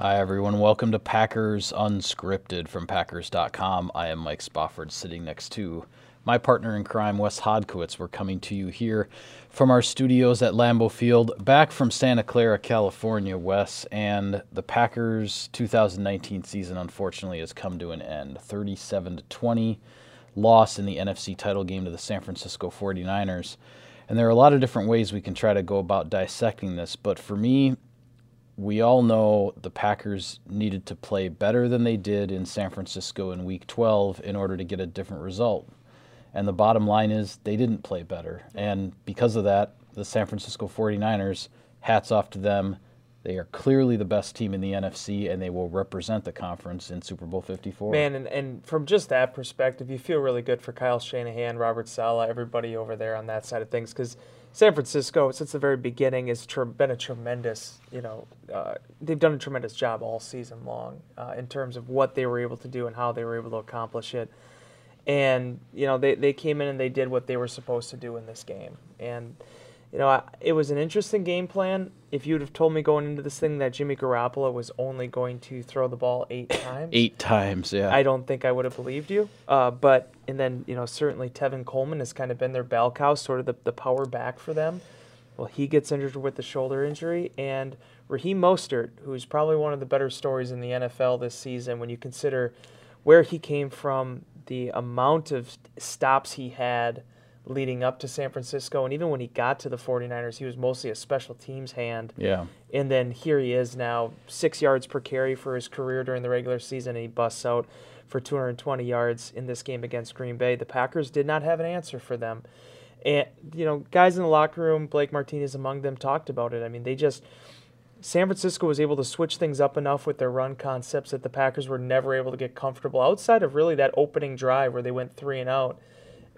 Hi, everyone. Welcome to Packers Unscripted from Packers.com. I am Mike Spofford, sitting next to my partner in crime, Wes Hodkiewicz. We're coming to you here from our studios at Lambeau Field, back from Santa Clara, California, Wes. And the Packers 2019 season, unfortunately, has come to an end. 37 to 20 loss in the NFC title game to the San Francisco 49ers. And there are a lot of different ways we can try to go about dissecting this, but for me, we all know the Packers needed to play better than they did in San Francisco in week 12 in order to get a different result. And the bottom line is they didn't play better. And because of that, the San Francisco 49ers, hats off to them. They are clearly the best team in the NFC, and they will represent the conference in Super Bowl 54. Man, and, and from just that perspective, you feel really good for Kyle Shanahan, Robert Saleh, everybody over there on that side of things because – San Francisco, since the very beginning, has been a tremendous, you know, uh, they've done a tremendous job all season long uh, in terms of what they were able to do and how they were able to accomplish it. And, you know, they, they came in and they did what they were supposed to do in this game. And, you know, it was an interesting game plan. If you'd have told me going into this thing that Jimmy Garoppolo was only going to throw the ball eight times, eight times, yeah, I don't think I would have believed you. Uh, but and then you know certainly Tevin Coleman has kind of been their bell cow, sort of the, the power back for them. Well, he gets injured with the shoulder injury, and Raheem Mostert, who's probably one of the better stories in the NFL this season, when you consider where he came from, the amount of stops he had leading up to San Francisco. And even when he got to the 49ers, he was mostly a special teams hand. Yeah. And then here he is now, six yards per carry for his career during the regular season, and he busts out for 220 yards in this game against Green Bay. The Packers did not have an answer for them. And, you know, guys in the locker room, Blake Martinez among them, talked about it. I mean, they just. San Francisco was able to switch things up enough with their run concepts that the Packers were never able to get comfortable outside of really that opening drive where they went three and out.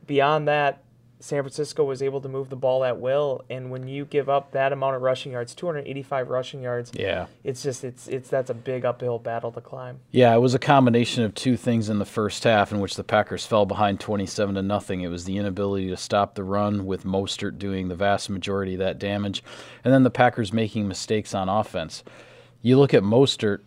Beyond that, San Francisco was able to move the ball at will, and when you give up that amount of rushing yards, 285 rushing yards, yeah, it's just it's it's that's a big uphill battle to climb. Yeah, it was a combination of two things in the first half in which the Packers fell behind 27 to nothing. It was the inability to stop the run with Mostert doing the vast majority of that damage, and then the Packers making mistakes on offense. You look at Mostert,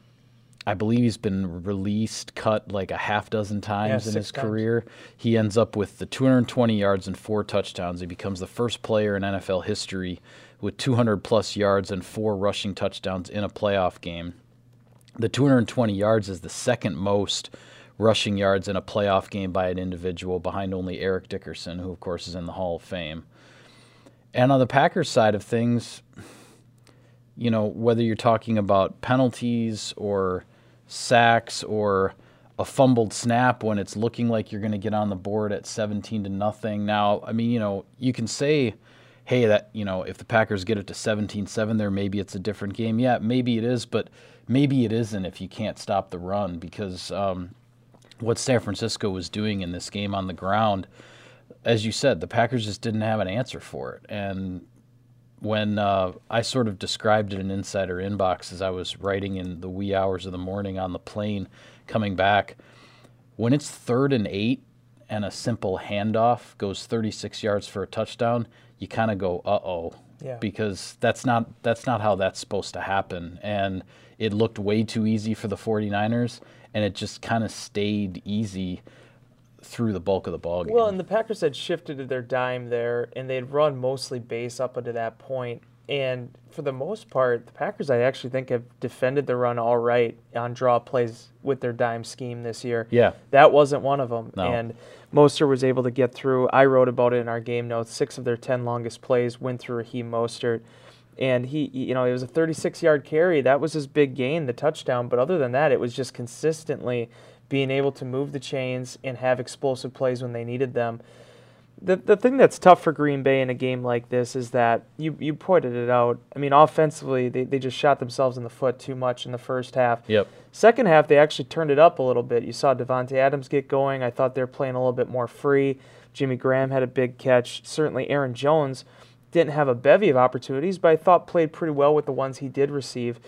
I believe he's been released, cut like a half dozen times yeah, in his times. career. He ends up with the 220 yards and four touchdowns. He becomes the first player in NFL history with 200 plus yards and four rushing touchdowns in a playoff game. The 220 yards is the second most rushing yards in a playoff game by an individual, behind only Eric Dickerson, who, of course, is in the Hall of Fame. And on the Packers side of things, you know, whether you're talking about penalties or sacks or a fumbled snap when it's looking like you're going to get on the board at 17 to nothing. Now, I mean, you know, you can say, hey, that, you know, if the Packers get it to 17 7 there, maybe it's a different game. Yeah, maybe it is, but maybe it isn't if you can't stop the run because um, what San Francisco was doing in this game on the ground, as you said, the Packers just didn't have an answer for it. And when uh, I sort of described it in Insider Inbox as I was writing in the wee hours of the morning on the plane coming back, when it's third and eight and a simple handoff goes 36 yards for a touchdown, you kind of go, "Uh oh," yeah. because that's not that's not how that's supposed to happen. And it looked way too easy for the 49ers, and it just kind of stayed easy through the bulk of the ball game. Well, and the Packers had shifted to their dime there, and they'd run mostly base up until that point. And for the most part, the Packers, I actually think, have defended the run all right on draw plays with their dime scheme this year. Yeah. That wasn't one of them. No. And Mostert was able to get through. I wrote about it in our game notes. Six of their 10 longest plays went through Raheem Mostert. And he, you know, it was a 36 yard carry. That was his big gain, the touchdown. But other than that, it was just consistently being able to move the chains and have explosive plays when they needed them. The, the thing that's tough for Green Bay in a game like this is that you, you pointed it out. I mean, offensively, they, they just shot themselves in the foot too much in the first half. Yep. Second half, they actually turned it up a little bit. You saw Davante Adams get going. I thought they were playing a little bit more free. Jimmy Graham had a big catch. Certainly, Aaron Jones didn't have a bevy of opportunities, but I thought played pretty well with the ones he did receive.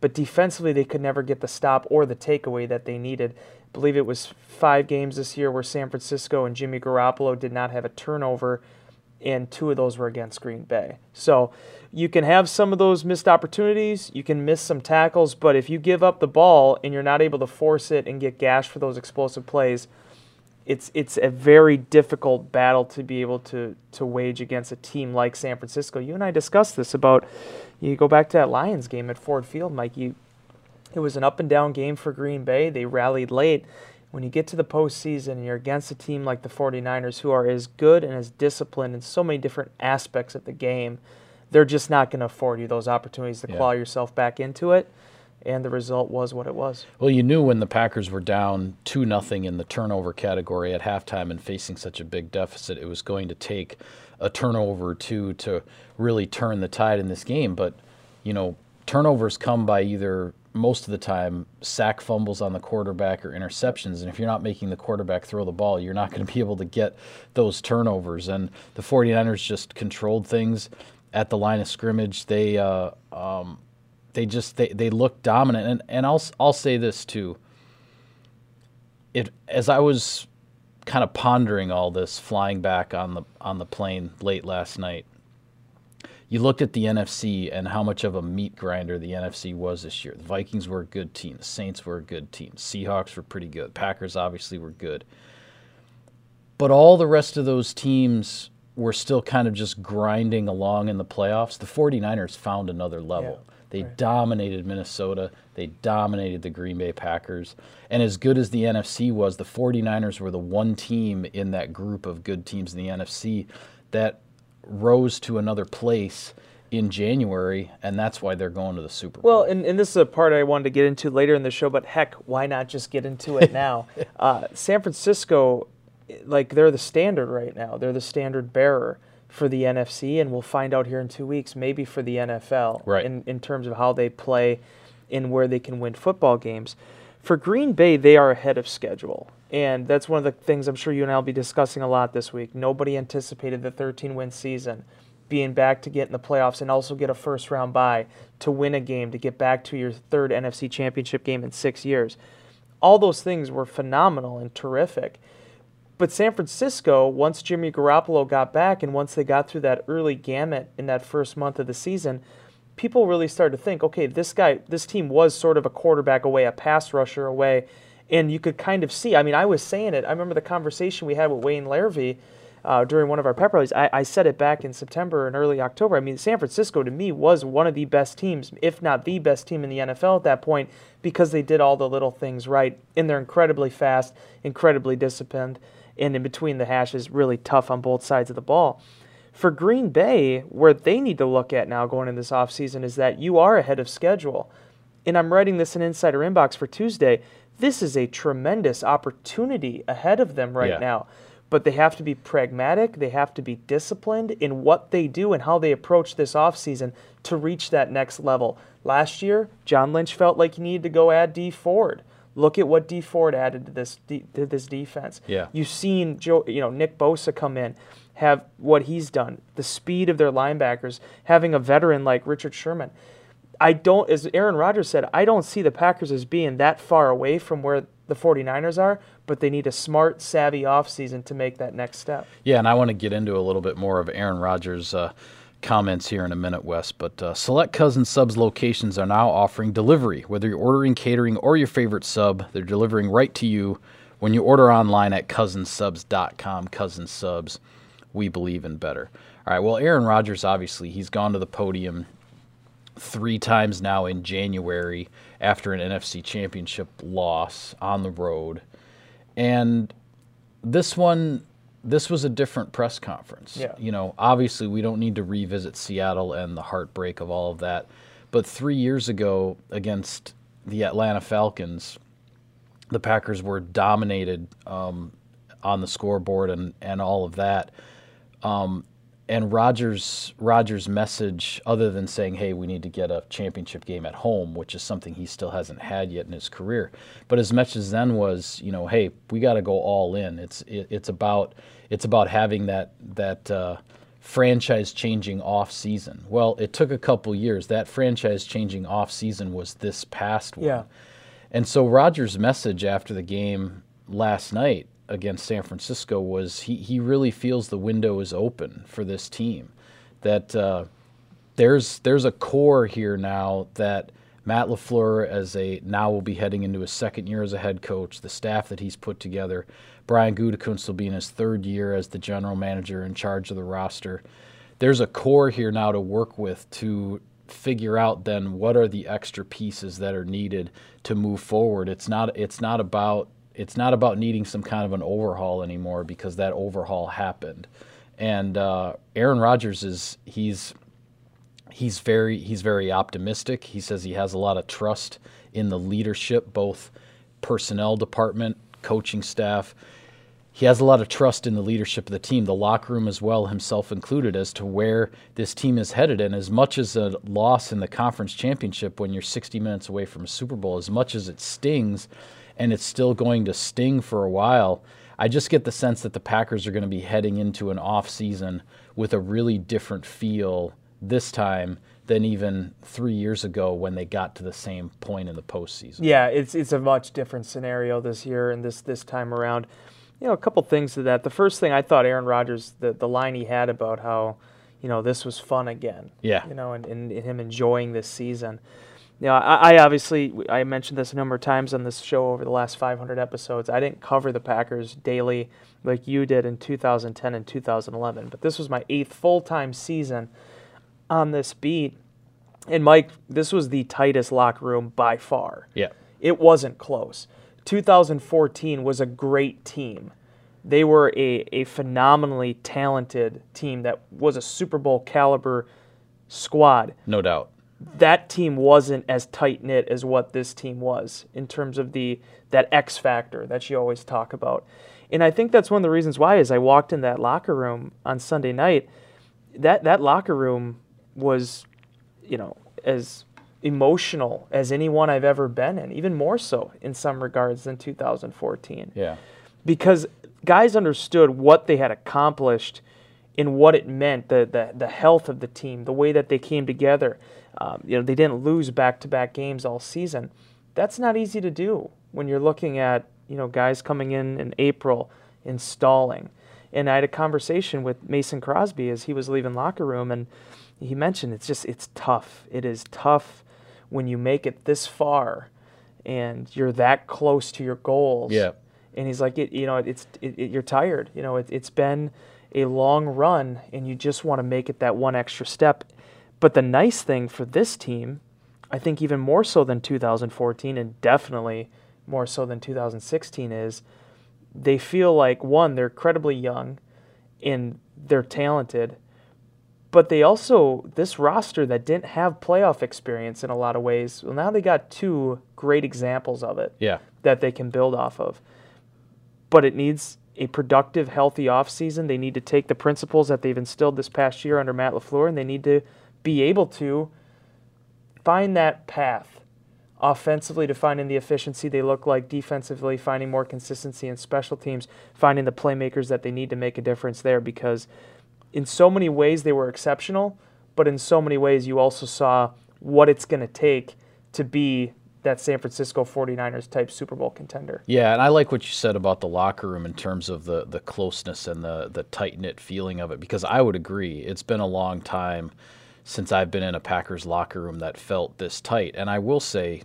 But defensively, they could never get the stop or the takeaway that they needed believe it was five games this year where San Francisco and Jimmy Garoppolo did not have a turnover and two of those were against Green Bay. So you can have some of those missed opportunities, you can miss some tackles, but if you give up the ball and you're not able to force it and get gashed for those explosive plays, it's it's a very difficult battle to be able to to wage against a team like San Francisco. You and I discussed this about you go back to that Lions game at Ford Field, Mike. You it was an up and down game for Green Bay. They rallied late. When you get to the postseason and you're against a team like the 49ers, who are as good and as disciplined in so many different aspects of the game, they're just not going to afford you those opportunities to yeah. claw yourself back into it. And the result was what it was. Well, you knew when the Packers were down 2 nothing in the turnover category at halftime and facing such a big deficit, it was going to take a turnover or two to really turn the tide in this game. But, you know, turnovers come by either most of the time sack fumbles on the quarterback or interceptions. And if you're not making the quarterback throw the ball, you're not going to be able to get those turnovers. And the 49ers just controlled things at the line of scrimmage. They uh, um, they just they, they look dominant. And and I'll I'll say this too. It as I was kind of pondering all this flying back on the on the plane late last night you looked at the NFC and how much of a meat grinder the NFC was this year. The Vikings were a good team. The Saints were a good team. Seahawks were pretty good. Packers obviously were good. But all the rest of those teams were still kind of just grinding along in the playoffs. The 49ers found another level. Yeah, they right. dominated Minnesota. They dominated the Green Bay Packers. And as good as the NFC was, the 49ers were the one team in that group of good teams in the NFC that rose to another place in January, and that's why they're going to the Super Bowl. Well, and, and this is a part I wanted to get into later in the show, but heck, why not just get into it now? uh, San Francisco, like, they're the standard right now. They're the standard bearer for the NFC, and we'll find out here in two weeks, maybe for the NFL, right. in, in terms of how they play and where they can win football games. For Green Bay, they are ahead of schedule. And that's one of the things I'm sure you and I will be discussing a lot this week. Nobody anticipated the 13 win season, being back to get in the playoffs and also get a first round bye to win a game, to get back to your third NFC championship game in six years. All those things were phenomenal and terrific. But San Francisco, once Jimmy Garoppolo got back and once they got through that early gamut in that first month of the season, people really started to think, okay, this guy, this team was sort of a quarterback away, a pass rusher away, and you could kind of see. I mean, I was saying it. I remember the conversation we had with Wayne Larrivee uh, during one of our pep rallies. I, I said it back in September and early October. I mean, San Francisco to me was one of the best teams, if not the best team in the NFL at that point, because they did all the little things right, and they're incredibly fast, incredibly disciplined, and in between the hashes, really tough on both sides of the ball. For Green Bay, where they need to look at now going in this offseason is that you are ahead of schedule. And I'm writing this in Insider Inbox for Tuesday. This is a tremendous opportunity ahead of them right yeah. now. But they have to be pragmatic, they have to be disciplined in what they do and how they approach this offseason to reach that next level. Last year, John Lynch felt like he needed to go add Dee Ford. Look at what Dee Ford added to this to this defense. Yeah. You've seen Joe, you know, Nick Bosa come in have what he's done, the speed of their linebackers, having a veteran like Richard Sherman. I don't, as Aaron Rodgers said, I don't see the Packers as being that far away from where the 49ers are, but they need a smart, savvy offseason to make that next step. Yeah, and I want to get into a little bit more of Aaron Rodgers' uh, comments here in a minute, Wes. But uh, select Cousin Subs locations are now offering delivery. Whether you're ordering catering or your favorite sub, they're delivering right to you when you order online at cousinsubs.com. Cousin Subs we believe in better. All right, well, Aaron Rodgers, obviously, he's gone to the podium three times now in January after an NFC championship loss on the road. And this one, this was a different press conference. Yeah. You know, obviously, we don't need to revisit Seattle and the heartbreak of all of that. But three years ago against the Atlanta Falcons, the Packers were dominated um, on the scoreboard and, and all of that. Um, and Rogers Rodgers' message, other than saying, "Hey, we need to get a championship game at home," which is something he still hasn't had yet in his career, but as much as then was, you know, "Hey, we got to go all in." It's it, it's about it's about having that that uh, franchise changing off season. Well, it took a couple years. That franchise changing off season was this past one. Yeah. And so Rodgers' message after the game last night against San Francisco was he, he really feels the window is open for this team. That uh, there's there's a core here now that Matt LaFleur as a now will be heading into his second year as a head coach, the staff that he's put together. Brian Gutekunst will be in his third year as the general manager in charge of the roster. There's a core here now to work with to figure out then what are the extra pieces that are needed to move forward. It's not it's not about it's not about needing some kind of an overhaul anymore because that overhaul happened. And uh, Aaron Rodgers is he's he's very he's very optimistic. He says he has a lot of trust in the leadership, both personnel department, coaching staff. He has a lot of trust in the leadership of the team, the locker room as well, himself included, as to where this team is headed. And as much as a loss in the conference championship when you're 60 minutes away from a Super Bowl, as much as it stings, and it's still going to sting for a while, I just get the sense that the Packers are going to be heading into an off season with a really different feel this time than even three years ago when they got to the same point in the postseason. Yeah, it's it's a much different scenario this year and this this time around. You know, a couple things to that. The first thing I thought Aaron Rodgers, the the line he had about how, you know, this was fun again. Yeah. You know, and, and him enjoying this season. You know, I, I obviously I mentioned this a number of times on this show over the last 500 episodes. I didn't cover the Packers daily like you did in 2010 and 2011, but this was my eighth full time season on this beat. And Mike, this was the tightest locker room by far. Yeah. It wasn't close. 2014 was a great team. They were a, a phenomenally talented team that was a Super Bowl caliber squad. No doubt. That team wasn't as tight knit as what this team was in terms of the that X factor that you always talk about. And I think that's one of the reasons why is I walked in that locker room on Sunday night, that that locker room was, you know, as emotional as anyone I've ever been in, even more so in some regards than 2014. Yeah. Because guys understood what they had accomplished and what it meant, the, the, the health of the team, the way that they came together. Um, you know, they didn't lose back to back games all season. That's not easy to do when you're looking at, you know, guys coming in in April installing. And I had a conversation with Mason Crosby as he was leaving locker room and he mentioned it's just it's tough. It is tough when you make it this far and you're that close to your goals. Yeah. And he's like, it, you know, it's it, it, you're tired. You know, it, it's been a long run, and you just want to make it that one extra step. But the nice thing for this team, I think even more so than 2014, and definitely more so than 2016, is they feel like one, they're incredibly young, and they're talented, but they also this roster that didn't have playoff experience in a lot of ways. Well, now they got two great examples of it. Yeah. That they can build off of. But it needs a productive, healthy offseason. They need to take the principles that they've instilled this past year under Matt LaFleur and they need to be able to find that path offensively to finding the efficiency they look like, defensively finding more consistency in special teams, finding the playmakers that they need to make a difference there because in so many ways they were exceptional, but in so many ways you also saw what it's going to take to be that San Francisco 49ers type Super Bowl contender. Yeah, and I like what you said about the locker room in terms of the the closeness and the the tight knit feeling of it because I would agree. It's been a long time since I've been in a Packers locker room that felt this tight. And I will say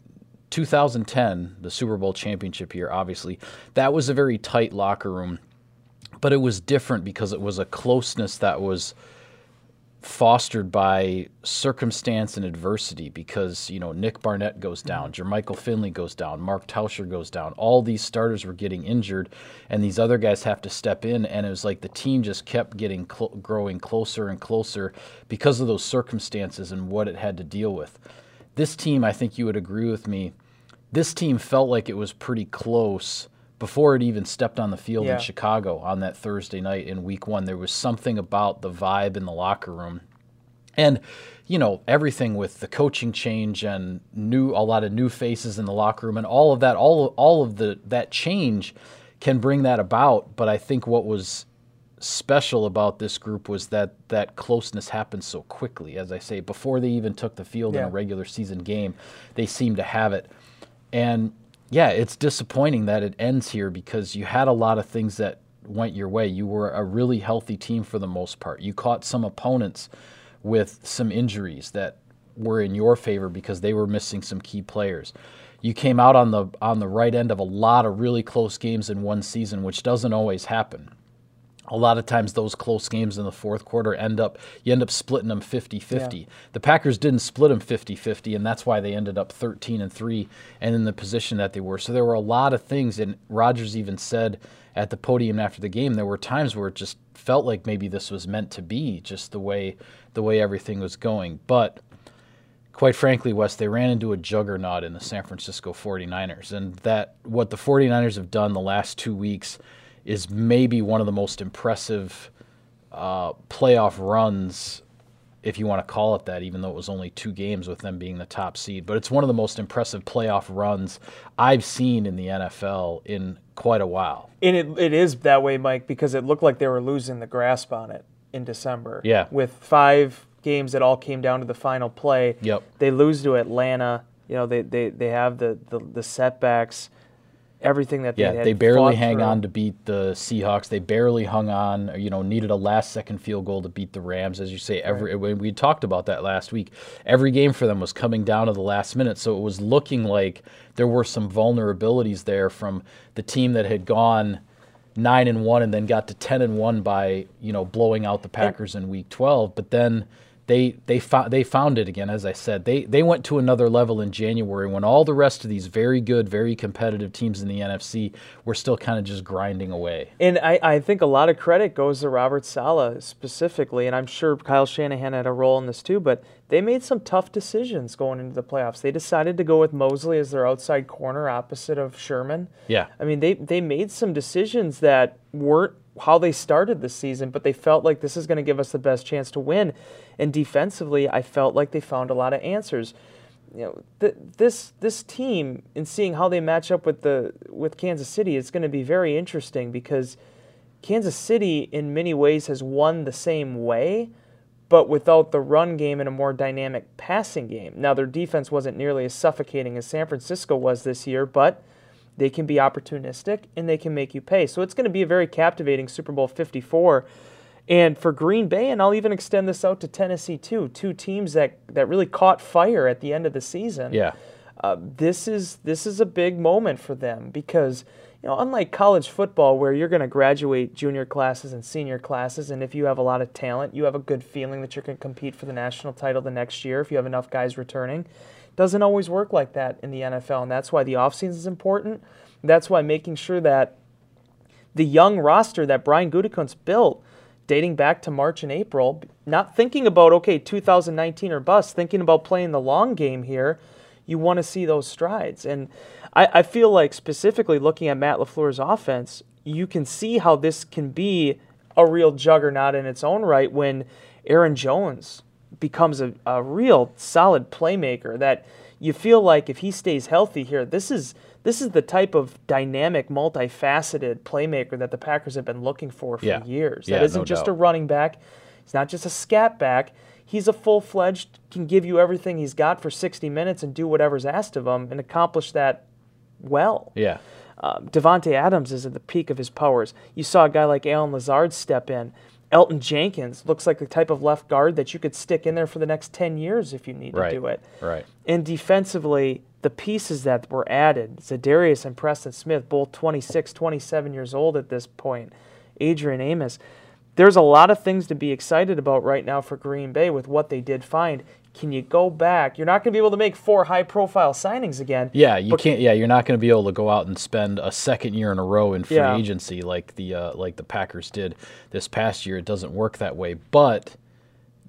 2010, the Super Bowl championship year, obviously, that was a very tight locker room, but it was different because it was a closeness that was fostered by circumstance and adversity because you know Nick Barnett goes down, mm-hmm. Jermichael Finley goes down, Mark Tauscher goes down. All these starters were getting injured, and these other guys have to step in. And it was like the team just kept getting cl- growing closer and closer because of those circumstances and what it had to deal with. This team, I think you would agree with me. This team felt like it was pretty close before it even stepped on the field Yeah. in Chicago on that Thursday night in week one. There was something about the vibe in the locker room. And, you know, everything with the coaching change and new a lot of new faces in the locker room and all of that, all all of the that change can bring that about. But I think what was special about this group was that that closeness happened so quickly. As I say, before they even took the field in a regular season game, they seemed to have it. And yeah, it's disappointing that it ends here because you had a lot of things that went your way. You were a really healthy team for the most part. You caught some opponents with some injuries that were in your favor because they were missing some key players. You came out on the on the right end of a lot of really close games in one season, which doesn't always happen a lot of times those close games in the fourth quarter end up you end up splitting them 50-50 yeah. the packers didn't split them 50-50 and that's why they ended up 13 and 3 and in the position that they were so there were a lot of things and rodgers even said at the podium after the game there were times where it just felt like maybe this was meant to be just the way the way everything was going but quite frankly, Wes, they ran into a juggernaut in the San Francisco 49ers. And that what the 49ers have done the last two weeks is maybe one of the most impressive uh, playoff runs, if you want to call it that, even though it was only two games with them being the top seed. But it's one of the most impressive playoff runs I've seen in the NFL in quite a while. And it, it is that way, Mike, because it looked like they were losing the grasp on it in December. Yeah. With five games that all came down to the final play. Yep. They lose to Atlanta. You know, they, they, they have the, the, the setbacks everything that they yeah, they barely hang through. on to beat the Seahawks. They barely hung on. You know, needed a last second field goal to beat the Rams, as you say. Every right. we talked about that last week. Every game for them was coming down to the last minute, so it was looking like there were some vulnerabilities there from the team that had gone nine and one and then got to ten and one by you know blowing out the Packers in Week twelve, but then they they found they found it again. As I said, they they went to another level in January when all the rest of these very good, very competitive teams in the NFC were still kind of just grinding away. And I, I think a lot of credit goes to Robert Saleh specifically, and I'm sure Kyle Shanahan had a role in this too. But they made some tough decisions going into the playoffs. They decided to go with Moseley as their outside corner opposite of Sherman. Yeah, I mean they they made some decisions that weren't how they started the season, but they felt like this is going to give us the best chance to win. And defensively, I felt like they found a lot of answers. You know, th- this this team, in seeing how they match up with the with Kansas City, is going to be very interesting because Kansas City, in many ways, has won the same way, but without the run game and a more dynamic passing game. Now, their defense wasn't nearly as suffocating as San Francisco was this year, but they can be opportunistic and they can make you pay. So it's going to be a very captivating Super Bowl 54. And for Green Bay, and I'll even extend this out to Tennessee too, two teams that, that really caught fire at the end of the season. Yeah. Uh, this is this is a big moment for them because you know unlike college football where you're going to graduate junior classes and senior classes and if you have a lot of talent you have a good feeling that you're going to compete for the national title the next year if you have enough guys returning doesn't always work like that in the NFL, and that's why the offseason is important. That's why making sure that the young roster that Brian Gutekunst built dating back to March and April, not thinking about, okay, 2019 or bust, thinking about playing the long game here, you want to see those strides. And I, I feel like specifically looking at Matt LaFleur's offense, you can see how this can be a real juggernaut in its own right when Aaron Jones becomes a, a real solid playmaker that you feel like if he stays healthy here, this is this is the type of dynamic, multifaceted playmaker that the Packers have been looking for for yeah. years. Yeah, that isn't no just doubt. a running back. He's not just a scat back. He's a full fledged, can give you everything he's got for 60 minutes and do whatever's asked of him and accomplish that well. Yeah. Uh, Davante Adams is at the peak of his powers. You saw a guy like Allen Lazard step in. Elgton Jenkins looks like the type of left guard that you could stick in there for the next 10 years if you need right. to do it. Right. And defensively, the pieces that were added, Za'Darius and Preston Smith, both 26, 27 years old at this point, Adrian Amos. There's a lot of things to be excited about right now for Green Bay with what they did find. Can you go back? You're not going to be able to make four high profile signings again. Yeah, you can't. Yeah, you're not going to be able to go out and spend a second year in a row in free Yeah. agency like the uh, like the Packers did this past year. It doesn't work that way. But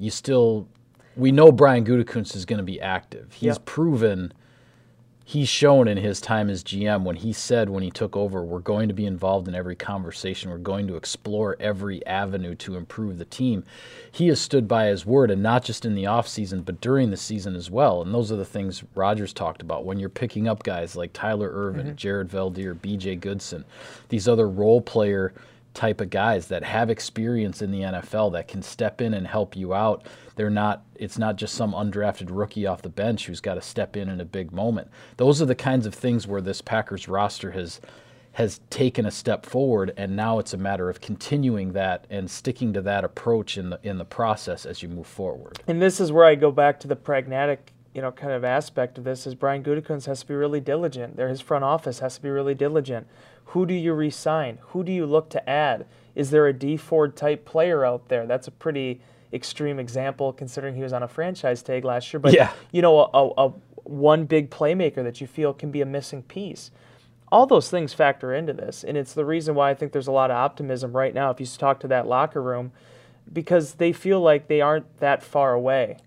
you still, we know Brian Gutekunst is going to be active. He's Yep. proven. He's shown in his time as GM when he said when he took over, we're going to be involved in every conversation. We're going to explore every avenue to improve the team. He has stood by his word, and not just in the offseason, but during the season as well. And those are the things Rodgers talked about when you're picking up guys like Tyler Ervin, mm-hmm. Jared Veldheer, BJ Goodson, these other role player type of guys that have experience in the NFL that can step in and help you out. They're not it's not just some undrafted rookie off the bench who's got to step in in a big moment. Those are the kinds of things where this Packers roster has has taken a step forward and now it's a matter of continuing that and sticking to that approach in the in the process as you move forward. And this is where I go back to the pragmatic you know, kind of aspect of this is Brian Gutekunst has to be really diligent. There, his front office has to be really diligent. Who do you resign? Who do you look to add? Is there a Dee Ford type player out there? That's a pretty extreme example considering he was on a franchise tag last year. But yeah. you know, a, a, a one big playmaker that you feel can be a missing piece. All those things factor into this, and it's the reason why I think there's a lot of optimism right now. If you talk to that locker room, because they feel like they aren't that far away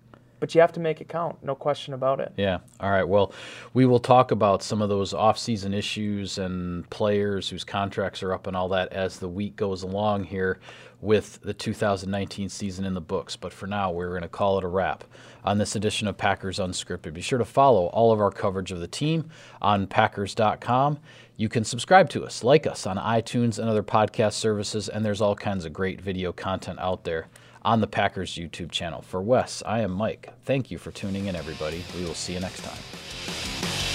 but you have to make it count, no question about it. Yeah. All right. Well, we will talk about some of those off-season issues and players whose contracts are up and all that as the week goes along here with the 2019 season in the books. But for now, we're going to call it a wrap on this edition of Packers Unscripted. Be sure to follow all of our coverage of the team on Packers.com. You can subscribe to us, like us on iTunes and other podcast services, and there's all kinds of great video content out there on the Packers YouTube channel. For Wes, I am Mike. Thank you for tuning in, everybody. We will see you next time.